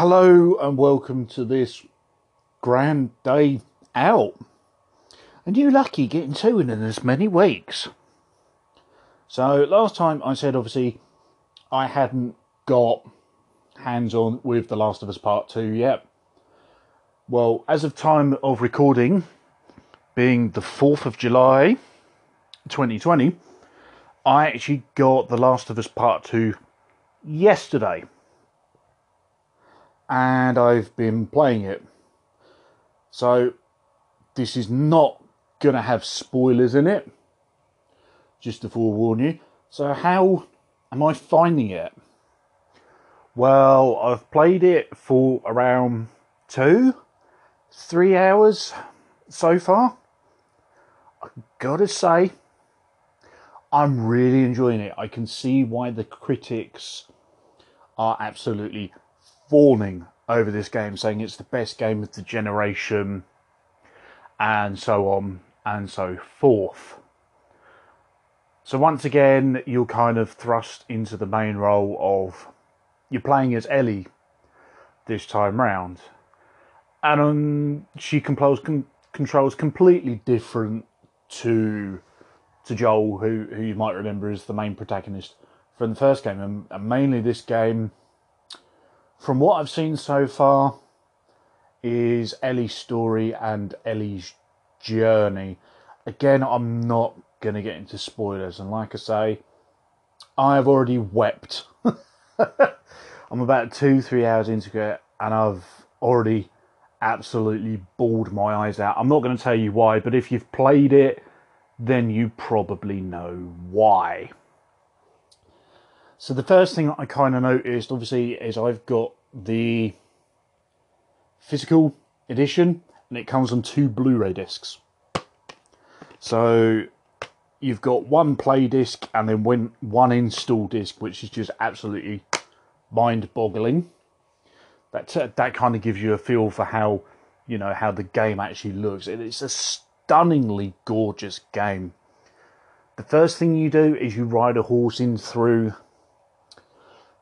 Hello and welcome to this grand day out. And you lucky getting two in as many weeks. So last time I said obviously I hadn't got hands on with The Last of Us Part 2 yet. Well, as of time of recording, being the 4th of July 2020, I actually got The Last of Us Part 2 yesterday. And I've been playing it. So, this is not going to have spoilers in it, just to forewarn you. So, how am I finding it? Well, I've played it for around two, three hours so far. I gotta say, I'm really enjoying it. I can see why the critics are absolutely fawning over this game, saying it's the best game of the generation, and so on and so forth. So, once again, you're kind of thrust into the main role of you're playing as Ellie this time round, and um, she controls controls completely different to to Joel, who who you might remember is the main protagonist from the first game, and, and mainly this game, from what I've seen so far, is Ellie's story and Ellie's journey. Again, I'm not going to get into spoilers, and like I say, I have already wept. I'm about two, three hours into it, and I've already absolutely bawled my eyes out. I'm not going to tell you why, but if you've played it, then you probably know why. So the first thing I kind of noticed, obviously, is I've got the physical edition, and it comes on two Blu-ray discs. So you've got one play disc and then one install disc, which is just absolutely mind-boggling. That uh, that kind of gives you a feel for how you know how the game actually looks. It's a stunningly gorgeous game. The first thing you do is you ride a horse in through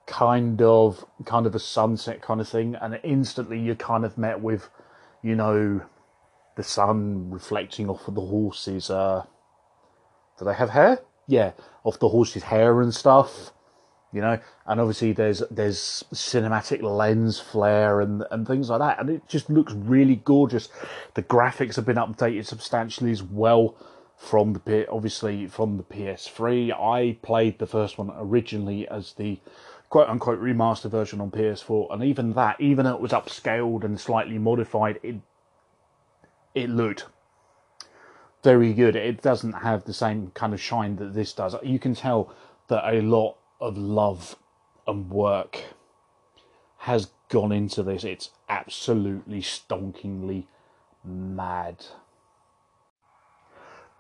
kind of kind of a sunset kind of thing, and instantly you're kind of met with, you know, the sun reflecting off of the horse's. Uh, do they have hair? Yeah, off the horse's hair and stuff you know and obviously there's there's cinematic lens flare and and things like that and it just looks really gorgeous the graphics have been updated substantially as well from the obviously from the PS3 I played the first one originally as the quote unquote remaster version on PS4 and even that even though it was upscaled and slightly modified it it looked very good it doesn't have the same kind of shine that this does you can tell that a lot of love and work has gone into this. It's absolutely stonkingly mad.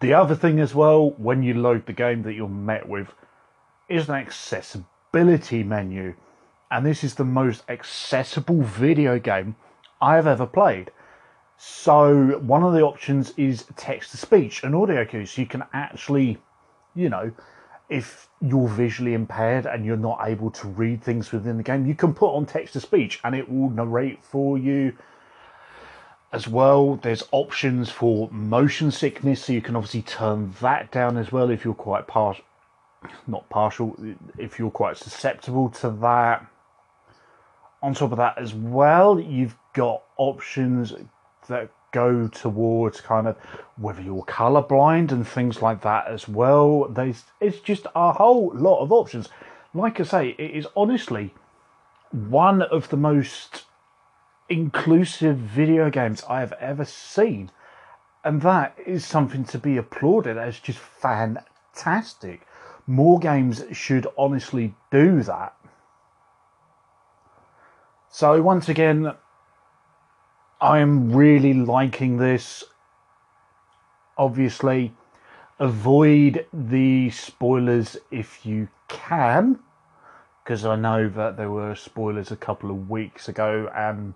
The other thing as well, when you load the game that you're met with, is an accessibility menu. And this is the most accessible video game I've ever played. So one of the options is text to speech and audio cues. So you can actually, you know, if you're visually impaired and you're not able to read things within the game, you can put on text to speech and it will narrate for you as well. There's options for motion sickness, so you can obviously turn that down as well if you're quite partial, not partial, if you're quite susceptible to that. On top of that, as well, you've got options that go towards kind of whether you're colorblind and things like that as well. There's it's just a whole lot of options. Like I say, it is honestly one of the most inclusive video games I have ever seen. And that is something to be applauded as just fantastic. More games should honestly do that. So, once again, I'm really liking this. Obviously, avoid the spoilers if you can, because I know that there were spoilers a couple of weeks ago, and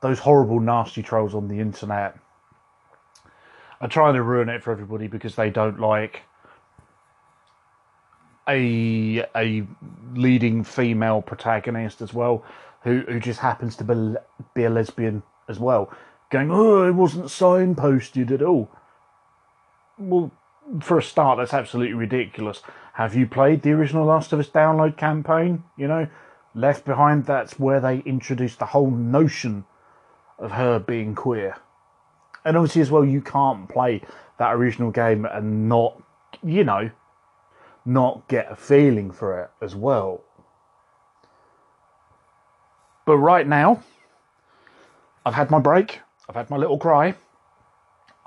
those horrible, nasty trolls on the internet are trying to ruin it for everybody because they don't like a a leading female protagonist as well who who just happens to be, be a lesbian as well, going, "Oh, it wasn't signposted at all." Well, for a start, that's absolutely ridiculous. Have you played the original Last of Us download campaign? You know, Left Behind. That's where they introduced the whole notion of her being queer, and obviously as well, you can't play that original game and not, you know, not get a feeling for it as well. But right now, I've had my break, I've had my little cry, and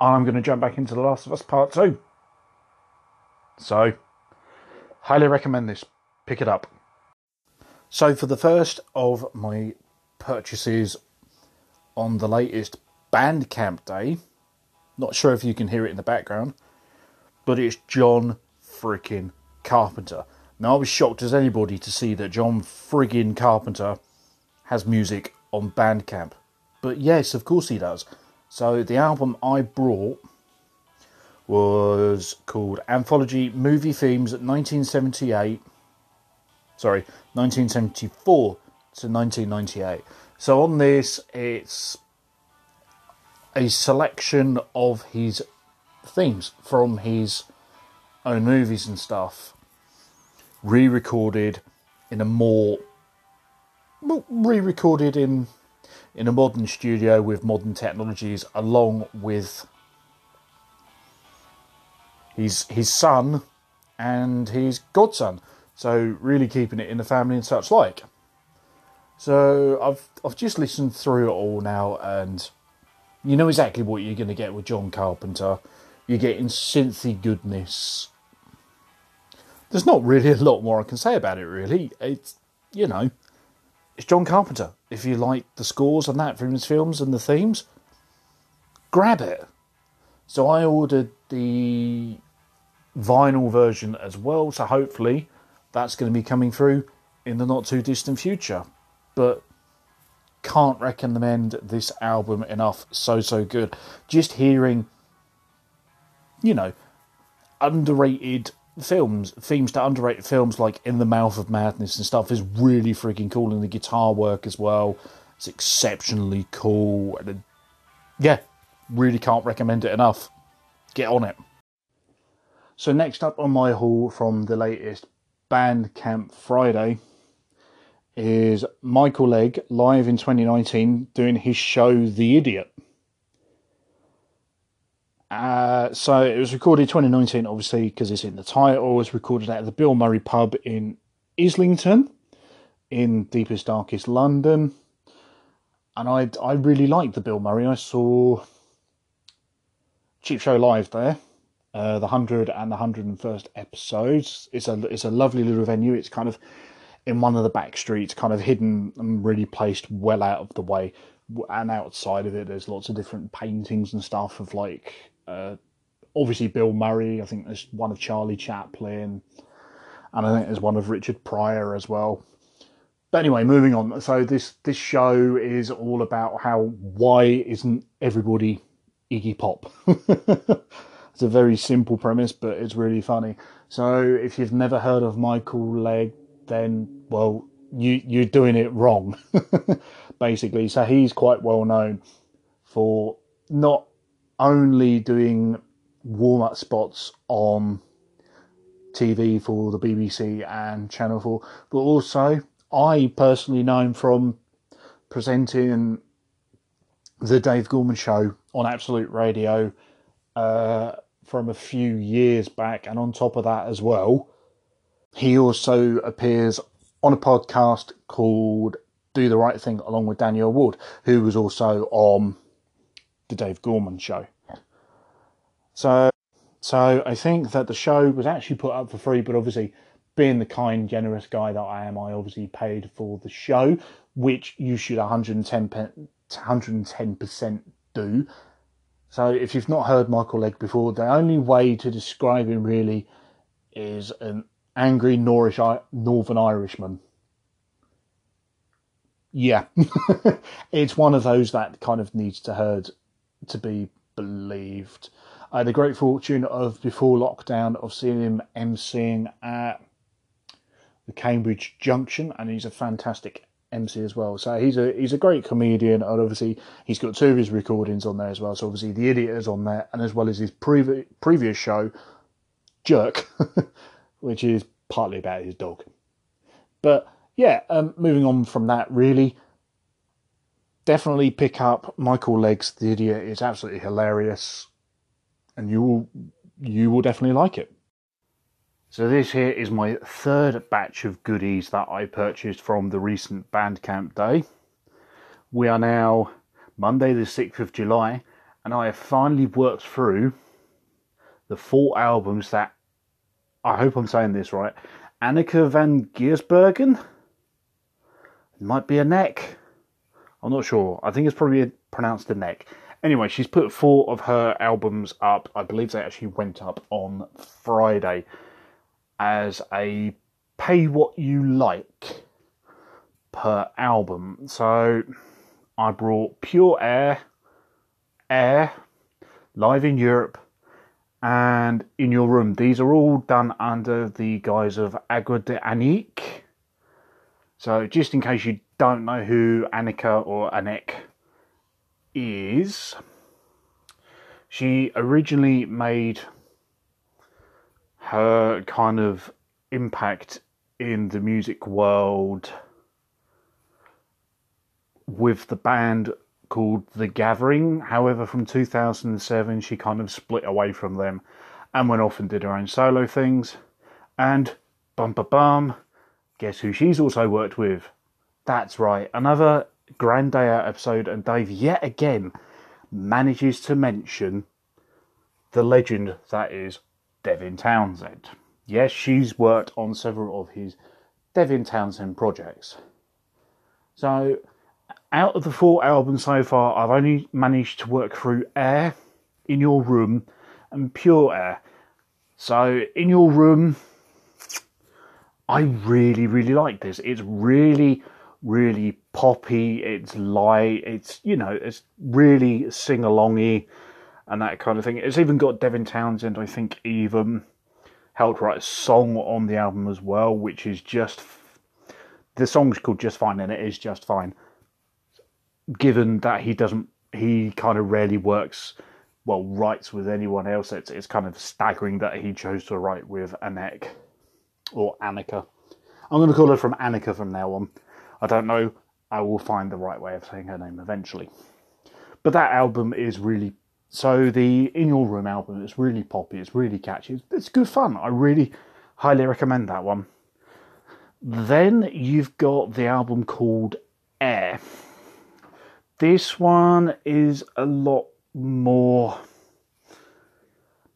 I'm going to jump back into The Last of Us Part 2. So, highly recommend this. Pick it up. So, for the first of my purchases on the latest Bandcamp day, not sure if you can hear it in the background, but it's John freaking Carpenter. Now, I was shocked as anybody to see that John friggin' Carpenter has music on Bandcamp. But yes, of course he does. So the album I brought was called Anthology Movie Themes 1978. Sorry, 1974 to 1998. So on this, it's a selection of his themes from his own movies and stuff, re recorded in a more. re recorded in in a modern studio with modern technologies, along with his his son and his godson. So really keeping it in the family and such like. So I've I've just listened through it all now, and you know exactly what you're going to get with John Carpenter. You're getting synthy goodness. There's not really a lot more I can say about it. Really, it's you know it's John Carpenter. If you like the scores and that from his films and the themes, grab it. So I ordered the vinyl version as well, so hopefully that's going to be coming through in the not too distant future. But can't recommend this album enough. So, so good. Just hearing, you know, underrated films, themes to underrated films like In the Mouth of Madness and stuff is really freaking cool. And the guitar work as well, it's exceptionally cool. And yeah, really can't recommend it enough. Get on it. So, next up on my haul from the latest Bandcamp Friday is Michael Legge live in 2019 doing his show The Idiot. Uh, so it was recorded 2019, obviously, because it's in the title. It was recorded at the Bill Murray pub in Islington, in deepest, darkest London. And I, I really liked the Bill Murray. I saw Cheap Show live there, uh, the 100 and the 101st episodes. It's a, it's a lovely little venue. It's kind of in one of the back streets, kind of hidden and really placed well out of the way. And outside of it, there's lots of different paintings and stuff of like uh, obviously Bill Murray. I think there's one of Charlie Chaplin, and I think there's one of Richard Pryor as well. But anyway, moving on. So this this show is all about how why isn't everybody Iggy Pop? it's a very simple premise, but it's really funny. So if you've never heard of Michael Legge, then well, you you're doing it wrong, basically. So he's quite well known for not only doing warm up spots on TV for the BBC and Channel 4, but also I personally know him from presenting the Dave Gorman show on Absolute Radio uh, from a few years back, and on top of that as well, he also appears on a podcast called Do the Right Thing along with Daniel Ward, who was also on the Dave Gorman show. So, so I think that the show was actually put up for free, but obviously, being the kind, generous guy that I am, I obviously paid for the show, which you should 110 110% do. So, if you've not heard Michael Legge before, the only way to describe him really is an angry Norrish, Northern Irishman. Yeah, it's one of those that kind of needs to heard to be believed. I had the great fortune of before lockdown of seeing him emceeing at the Cambridge Junction, and he's a fantastic MC as well. So he's a he's a great comedian, and obviously he's got two of his recordings on there as well. So obviously the idiot is on there, and as well as his previ- previous show, Jerk, which is partly about his dog. But yeah, um, moving on from that, really, definitely pick up Michael Legge's The Idiot. It's absolutely hilarious, and you will you will definitely like it. So this here is my third batch of goodies that I purchased from the recent Bandcamp day. We are now Monday the 6th of July and I have finally worked through the four albums that I hope I'm saying this right. Annika van Giersbergen? Might be a neck. I'm not sure. I think it's probably pronounced the neck. Anyway, she's put four of her albums up. I believe they actually went up on Friday as a pay what you like per album. So I brought Pure Air, Air, Live in Europe, and In Your Room. These are all done under the guise of Agua de Annique. So just in case you don't know who Annika or Anek is, she originally made her kind of impact in the music world with the band called The Gathering. However, from 2007, she kind of split away from them and went off and did her own solo things. And bum bum, guess who she's also worked with? That's right, another Grand Day Out episode, and Dave yet again manages to mention the legend that is Devin Townsend. Yes, she's worked on several of his Devin Townsend projects. So, out of the four albums so far, I've only managed to work through Air, In Your Room, and Pure Air. So, In Your Room, I really, really like this. It's really, really poppy. It's light. It's, you know, it's really sing alongy and that kind of thing. It's even got Devin Townsend, I think, even helped write a song on the album as well, which is just the song's called Just Fine, and it is just fine. Given that he doesn't, he kind of rarely works, well, writes with anyone else. It's it's kind of staggering that he chose to write with Anek or Annika. I'm going to call her from Annika from now on. I don't know. I will find the right way of saying her name eventually. But that album is really so the In Your Room album is really poppy, it's really catchy, it's, it's good fun. I really highly recommend that one. Then you've got the album called Air. This one is a lot more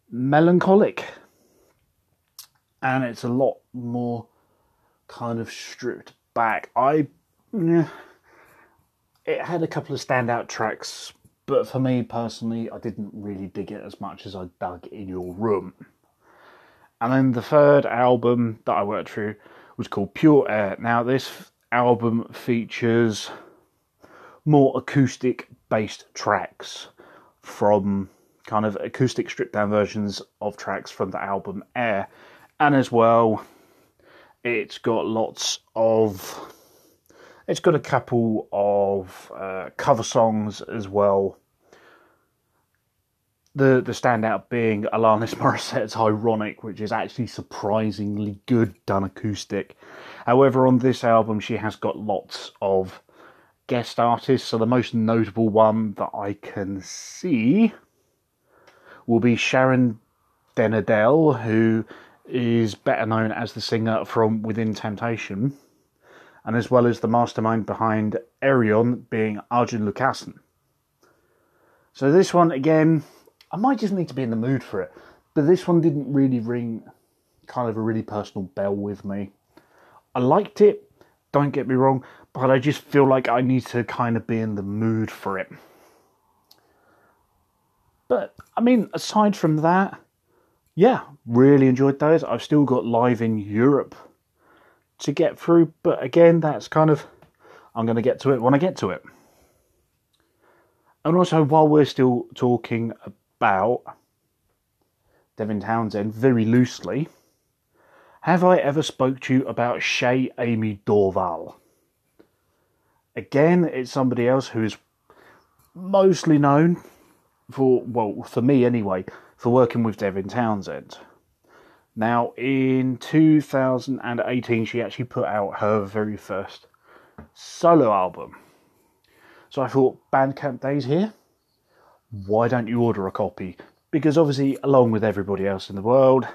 melancholic and it's a lot more kind of stripped back. I eh, it had a couple of standout tracks but for me personally, I didn't really dig it as much as I dug in your room. And then the third album that I worked through was called Pure Air. Now, this album features more acoustic based tracks from kind of acoustic stripped down versions of tracks from the album Air. And as well, it's got lots of it's got a couple of uh, cover songs as well. The the standout being Alanis Morissette's "Ironic," which is actually surprisingly good done acoustic. However, on this album, she has got lots of guest artists. So the most notable one that I can see will be Sharon den Adel, who is better known as the singer from Within Temptation and as well as the mastermind behind Ayreon being Arjen Lucassen. So this one again, I might just need to be in the mood for it, but this one didn't really ring kind of a really personal bell with me. I liked it, don't get me wrong, but I just feel like I need to kind of be in the mood for it. But I mean, aside from that, yeah, really enjoyed those. I've still got live in Europe to get through. But again, that's kind of, I'm going to get to it when I get to it. And also, while we're still talking about Devin Townsend very loosely, have I ever spoke to you about Ché Aimee Dorval? again, it's somebody else who is mostly known for, well, for me anyway, for working with Devin Townsend. Now, in 2018, she actually put out her very first solo album. So I thought, Bandcamp Days here, why don't you order a copy? Because obviously, along with everybody else in the world,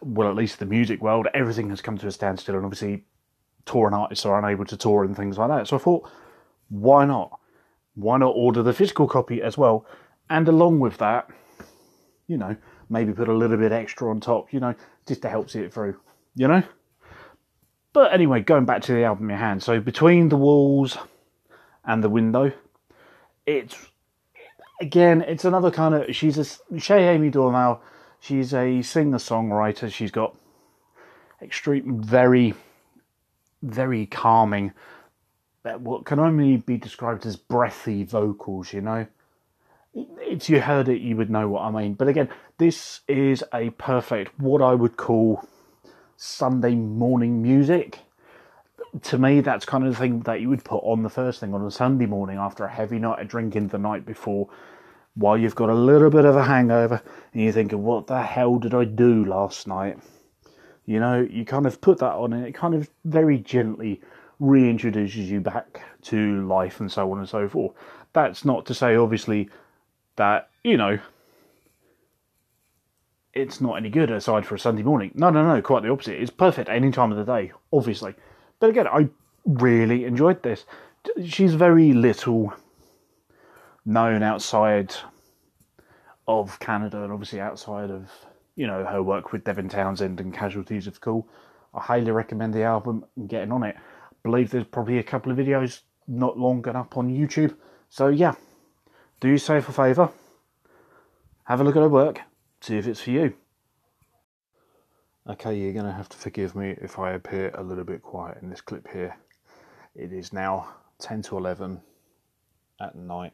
well, at least the music world, everything has come to a standstill, and obviously, touring artists are unable to tour and things like that. So I thought, why not? Why not order the physical copy as well? And along with that, you know, maybe put a little bit extra on top, you know, just to help see it through, you know? But anyway, going back to the album in hand. So between the walls and the window, it's again, it's another kind of. She's a Ché Aimee Dorval. She's a singer songwriter. She's got extreme, very, very calming. What can only be described as breathy vocals. You know, if you heard it, you would know what I mean. But again, this is a perfect, what I would call Sunday morning music. To me, that's kind of the thing that you would put on the first thing on a Sunday morning after a heavy night of drinking the night before, while you've got a little bit of a hangover and you're thinking, what the hell did I do last night? You know, you kind of put that on and it kind of very gently reintroduces you back to life and so on and so forth. That's not to say, obviously, that, you know, it's not any good aside for a Sunday morning. No, no, no, quite the opposite. It's perfect any time of the day, obviously. But again, I really enjoyed this. She's very little known outside of Canada and obviously outside of, you know, her work with Devin Townsend and Casualties of Cool. I highly recommend the album and getting on it. I believe there's probably a couple of videos not long up on YouTube. So yeah, do yourself a favour, have a look at her work, see if it's for you. Okay, you're going to have to forgive me if I appear a little bit quiet in this clip here. It is now 10 to 11 at night.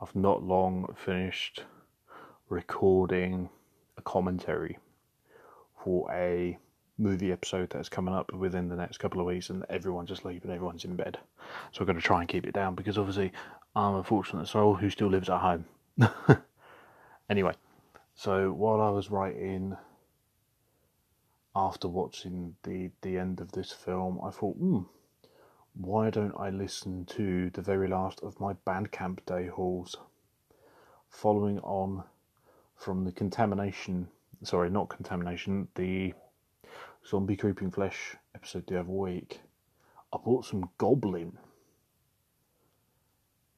I've not long finished recording a commentary for a movie episode that's coming up within the next couple of weeks, and everyone's asleep and everyone's in bed. So I'm going to try and keep it down because obviously I'm a fortunate soul who still lives at home. anyway, so while I was writing after watching the the end of this film, I thought, hmm, why don't I listen to the very last of my Bandcamp day hauls, following on from the contamination. Sorry, not contamination. The zombie creeping flesh episode the other week. I bought some Goblin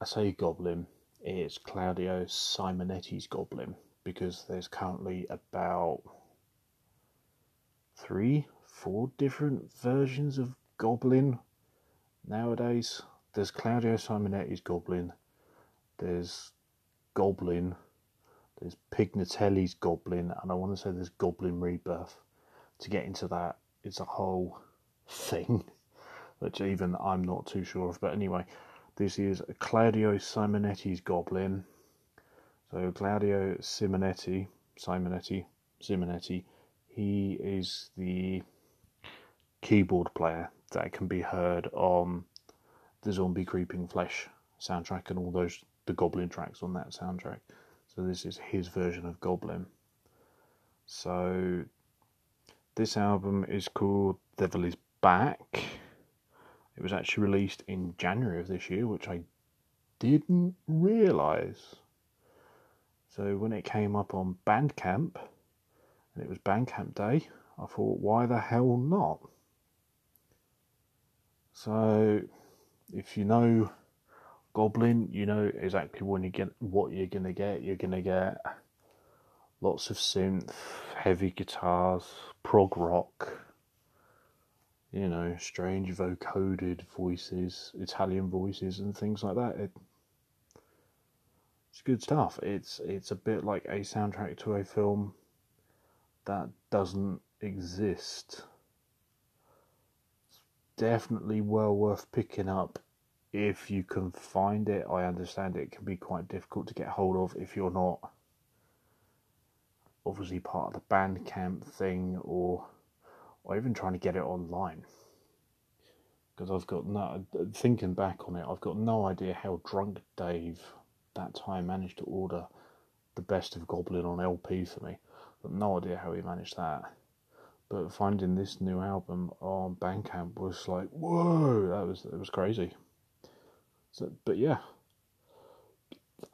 I say Goblin, it's Claudio Simonetti's Goblin because there's currently about three, four different versions of Goblin nowadays. There's Claudio Simonetti's Goblin, there's Goblin, there's Pignatelli's Goblin, and I want to say there's Goblin Rebirth. To get into that, it's a whole thing, which even I'm not too sure of. But anyway, this is Claudio Simonetti's Goblin. So Claudio Simonetti, Simonetti, Simonetti, he is the keyboard player that can be heard on the Zombie Creeping Flesh soundtrack and all those the Goblin tracks on that soundtrack. So this is his version of Goblin. So this album is called Devil is Back. It was actually released in January of this year, which I didn't realise. So when it came up on Bandcamp, and it was Bandcamp Day, I thought, why the hell not? So, if you know Goblin, you know exactly when you get what you're gonna get. You're gonna get lots of synth, heavy guitars, prog rock, you know, strange vocoded voices, Italian voices, and things like that. It, it's good stuff. It's it's a bit like a soundtrack to a film that doesn't exist. It's definitely well worth picking up if you can find it. I understand it can be quite difficult to get hold of if you're not obviously part of the Bandcamp thing or or even trying to get it online. because I've got no thinking back on it, I've got no idea how drunk Dave that time managed to order the best of Goblin on LP for me. I've no idea how he managed that. But finding this new album on Bandcamp was like, whoa, that was it was crazy. So, but yeah,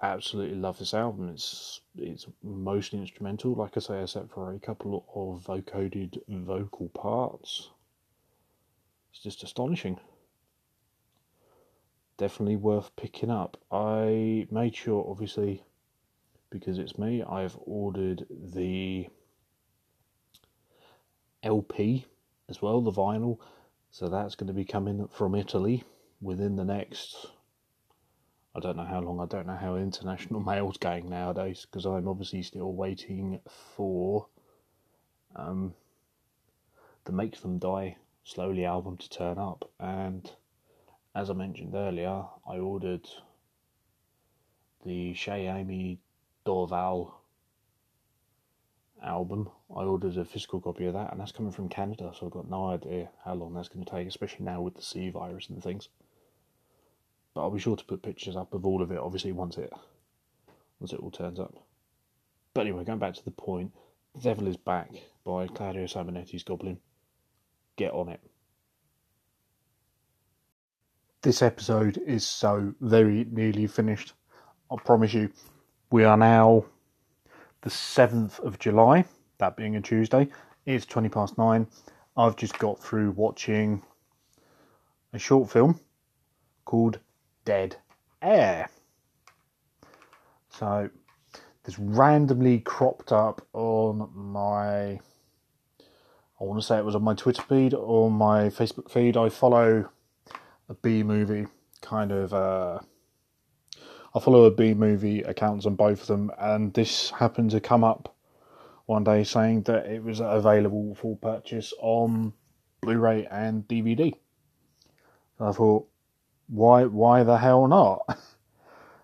absolutely love this album. It's it's mostly instrumental, like I say, except for a couple of vocoded vocal parts. It's just astonishing. Definitely worth picking up. I made sure, obviously, because it's me, I've ordered the LP as well, the vinyl. So that's going to be coming from Italy within the next I don't know how long. I don't know how international mail's going nowadays because I'm obviously still waiting for um, the Make Them Die slowly album to turn up. And as I mentioned earlier, I ordered the Ché Aimee Dorval album. I ordered a physical copy of that, and that's coming from Canada, so I've got no idea how long that's going to take, especially now with the C virus and things. But I'll be sure to put pictures up of all of it, obviously, once it once it all turns up. But anyway, going back to the point, The Devil is Back by Claudio Simonetti's Goblin. Get on it. This episode is so very nearly finished. I promise you, we are now the 7th of July, that being a Tuesday. It's 20 past 9. I've just got through watching a short film called dead air. So this randomly cropped up on my I want to say it was on my Twitter feed or my Facebook feed. I follow a B movie kind of uh, I follow a B movie accounts on both of them and this happened to come up one day saying that it was available for purchase on Blu-ray and DVD. So I thought why why the hell not?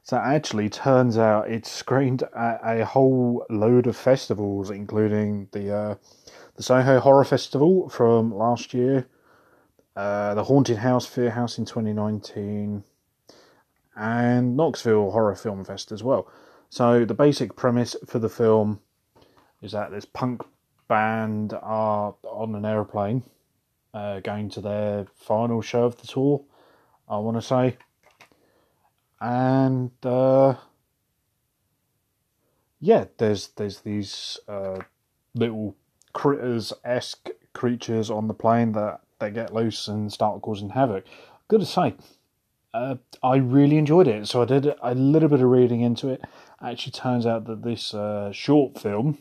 So actually turns out it's screened at a whole load of festivals, including the uh, the Soho Horror Festival from last year, uh, the Haunted House Fear House in 2019, and Knoxville Horror Film Fest as well. So the basic premise for the film is that this punk band are on an aeroplane uh, going to their final show of the tour I want to say. And uh, yeah, there's there's these uh, little critters esque creatures on the plane that they get loose and start causing havoc. Good to say, uh, I really enjoyed it. So I did a little bit of reading into it. Actually, turns out that this uh, short film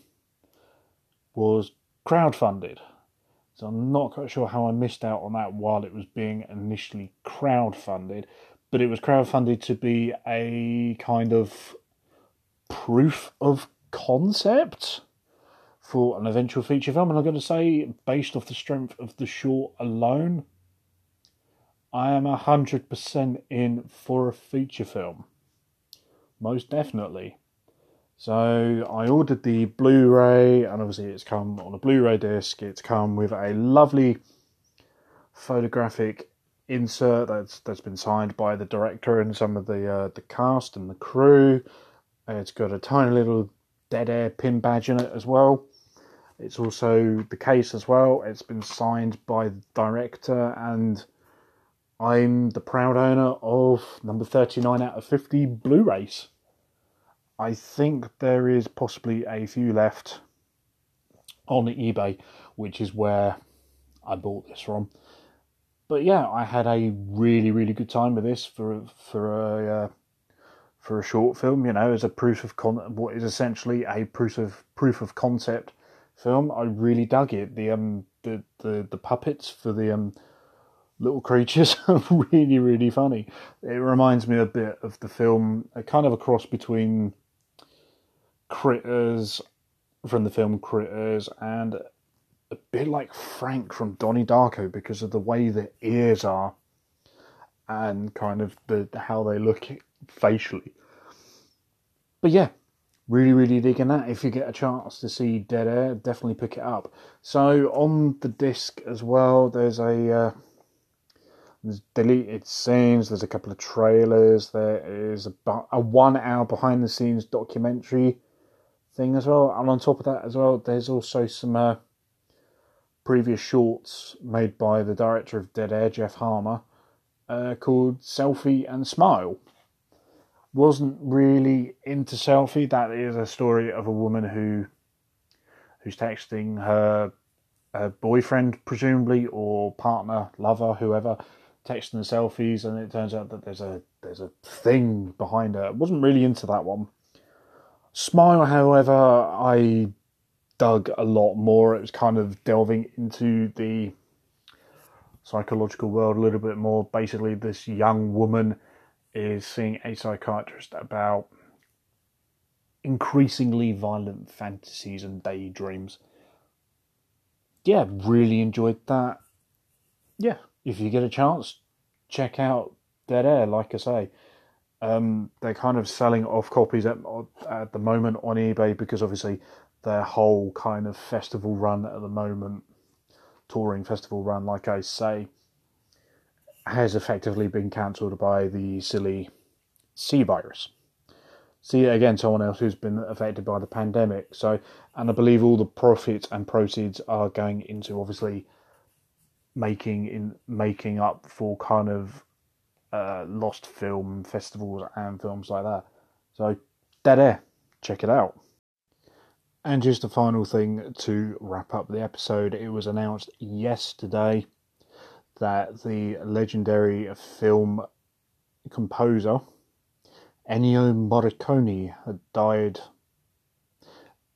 was crowdfunded. So I'm not quite sure how I missed out on that while it was being initially crowdfunded, but it was crowdfunded to be a kind of proof of concept for an eventual feature film. And I'm going to say, based off the strength of the short alone, I am 100% in for a feature film. Most definitely. So I ordered the Blu-ray, and obviously it's come on a Blu-ray disc. It's come with a lovely photographic insert that's that's been signed by the director and some of the uh, the cast and the crew. It's got a tiny little dead air pin badge in it as well. It's also the case as well. It's been signed by the director, and I'm the proud owner of number 39 out of 50 Blu rays. I think there is possibly a few left on eBay, which is where I bought this from. But yeah, I had a really really good time with this for for a uh, for a short film. You know, as a proof of con- what is essentially a proof of proof of concept film. I really dug it. The um the the, the puppets for the um little creatures are really really funny. It reminds me a bit of the film, a kind of a cross between Critters from the film Critters and a bit like Frank from Donnie Darko because of the way the ears are and kind of the how they look facially. But yeah, really, really digging that. If you get a chance to see Dead Air, definitely pick it up. So on the disc as well, there's a uh, There's deleted scenes. There's a couple of trailers. There is a, a one-hour behind-the-scenes documentary thing as well. And on top of that as well, there's also some uh, previous shorts made by the director of Dead Air, Jeff Harmer, uh, called Selfie and Smile. Wasn't really into Selfie. That is a story of a woman who who's texting her, her boyfriend, presumably, or partner, lover, whoever, texting the selfies, and it turns out that there's a there's a thing behind her. Wasn't really into that one. Smile, however, I dug a lot more. It was kind of delving into the psychological world a little bit more. Basically, this young woman is seeing a psychiatrist about increasingly violent fantasies and daydreams. Yeah, really enjoyed that. Yeah, if you get a chance, check out Dead Air. Like I say, um, they're kind of selling off copies at at the moment on eBay because obviously their whole kind of festival run at the moment, touring festival run, like I say, has effectively been cancelled by the silly C virus. See again, someone else who's been affected by the pandemic. So, and I believe all the profits and proceeds are going into obviously making in making up for kind of uh, lost film festivals and films like that. So, Dead Air, check it out. And just a final thing to wrap up the episode, it was announced yesterday that the legendary film composer Ennio Morricone had died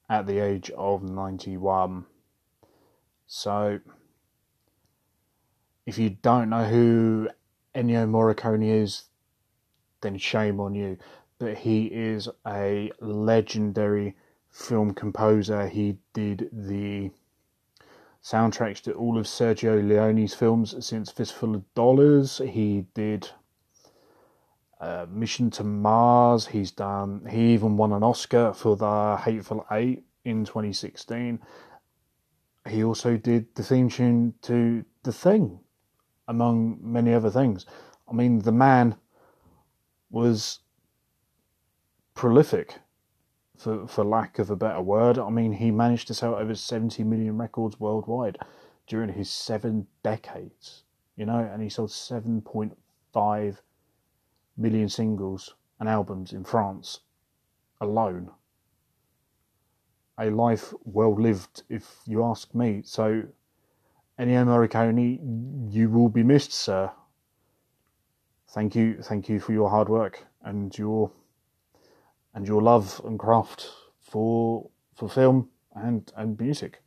at the age of 91. So, if you don't know who Ennio Morricone is, then shame on you. But he is a legendary film composer. He did the soundtracks to all of Sergio Leone's films since Fistful of Dollars. He did uh, Mission to Mars. He's done. He even won an Oscar for the Hateful Eight in 2016. He also did the theme tune to The Thing, among many other things. I mean, the man was prolific, for for lack of a better word. I mean, he managed to sell over 70 million records worldwide during his seven decades. You know, and he sold 7.5 million singles and albums in France alone. A life well lived, if you ask me. So, Ennio Morricone, you will be missed, sir. Thank you, thank you for your hard work and your and your love and craft for for film and and music.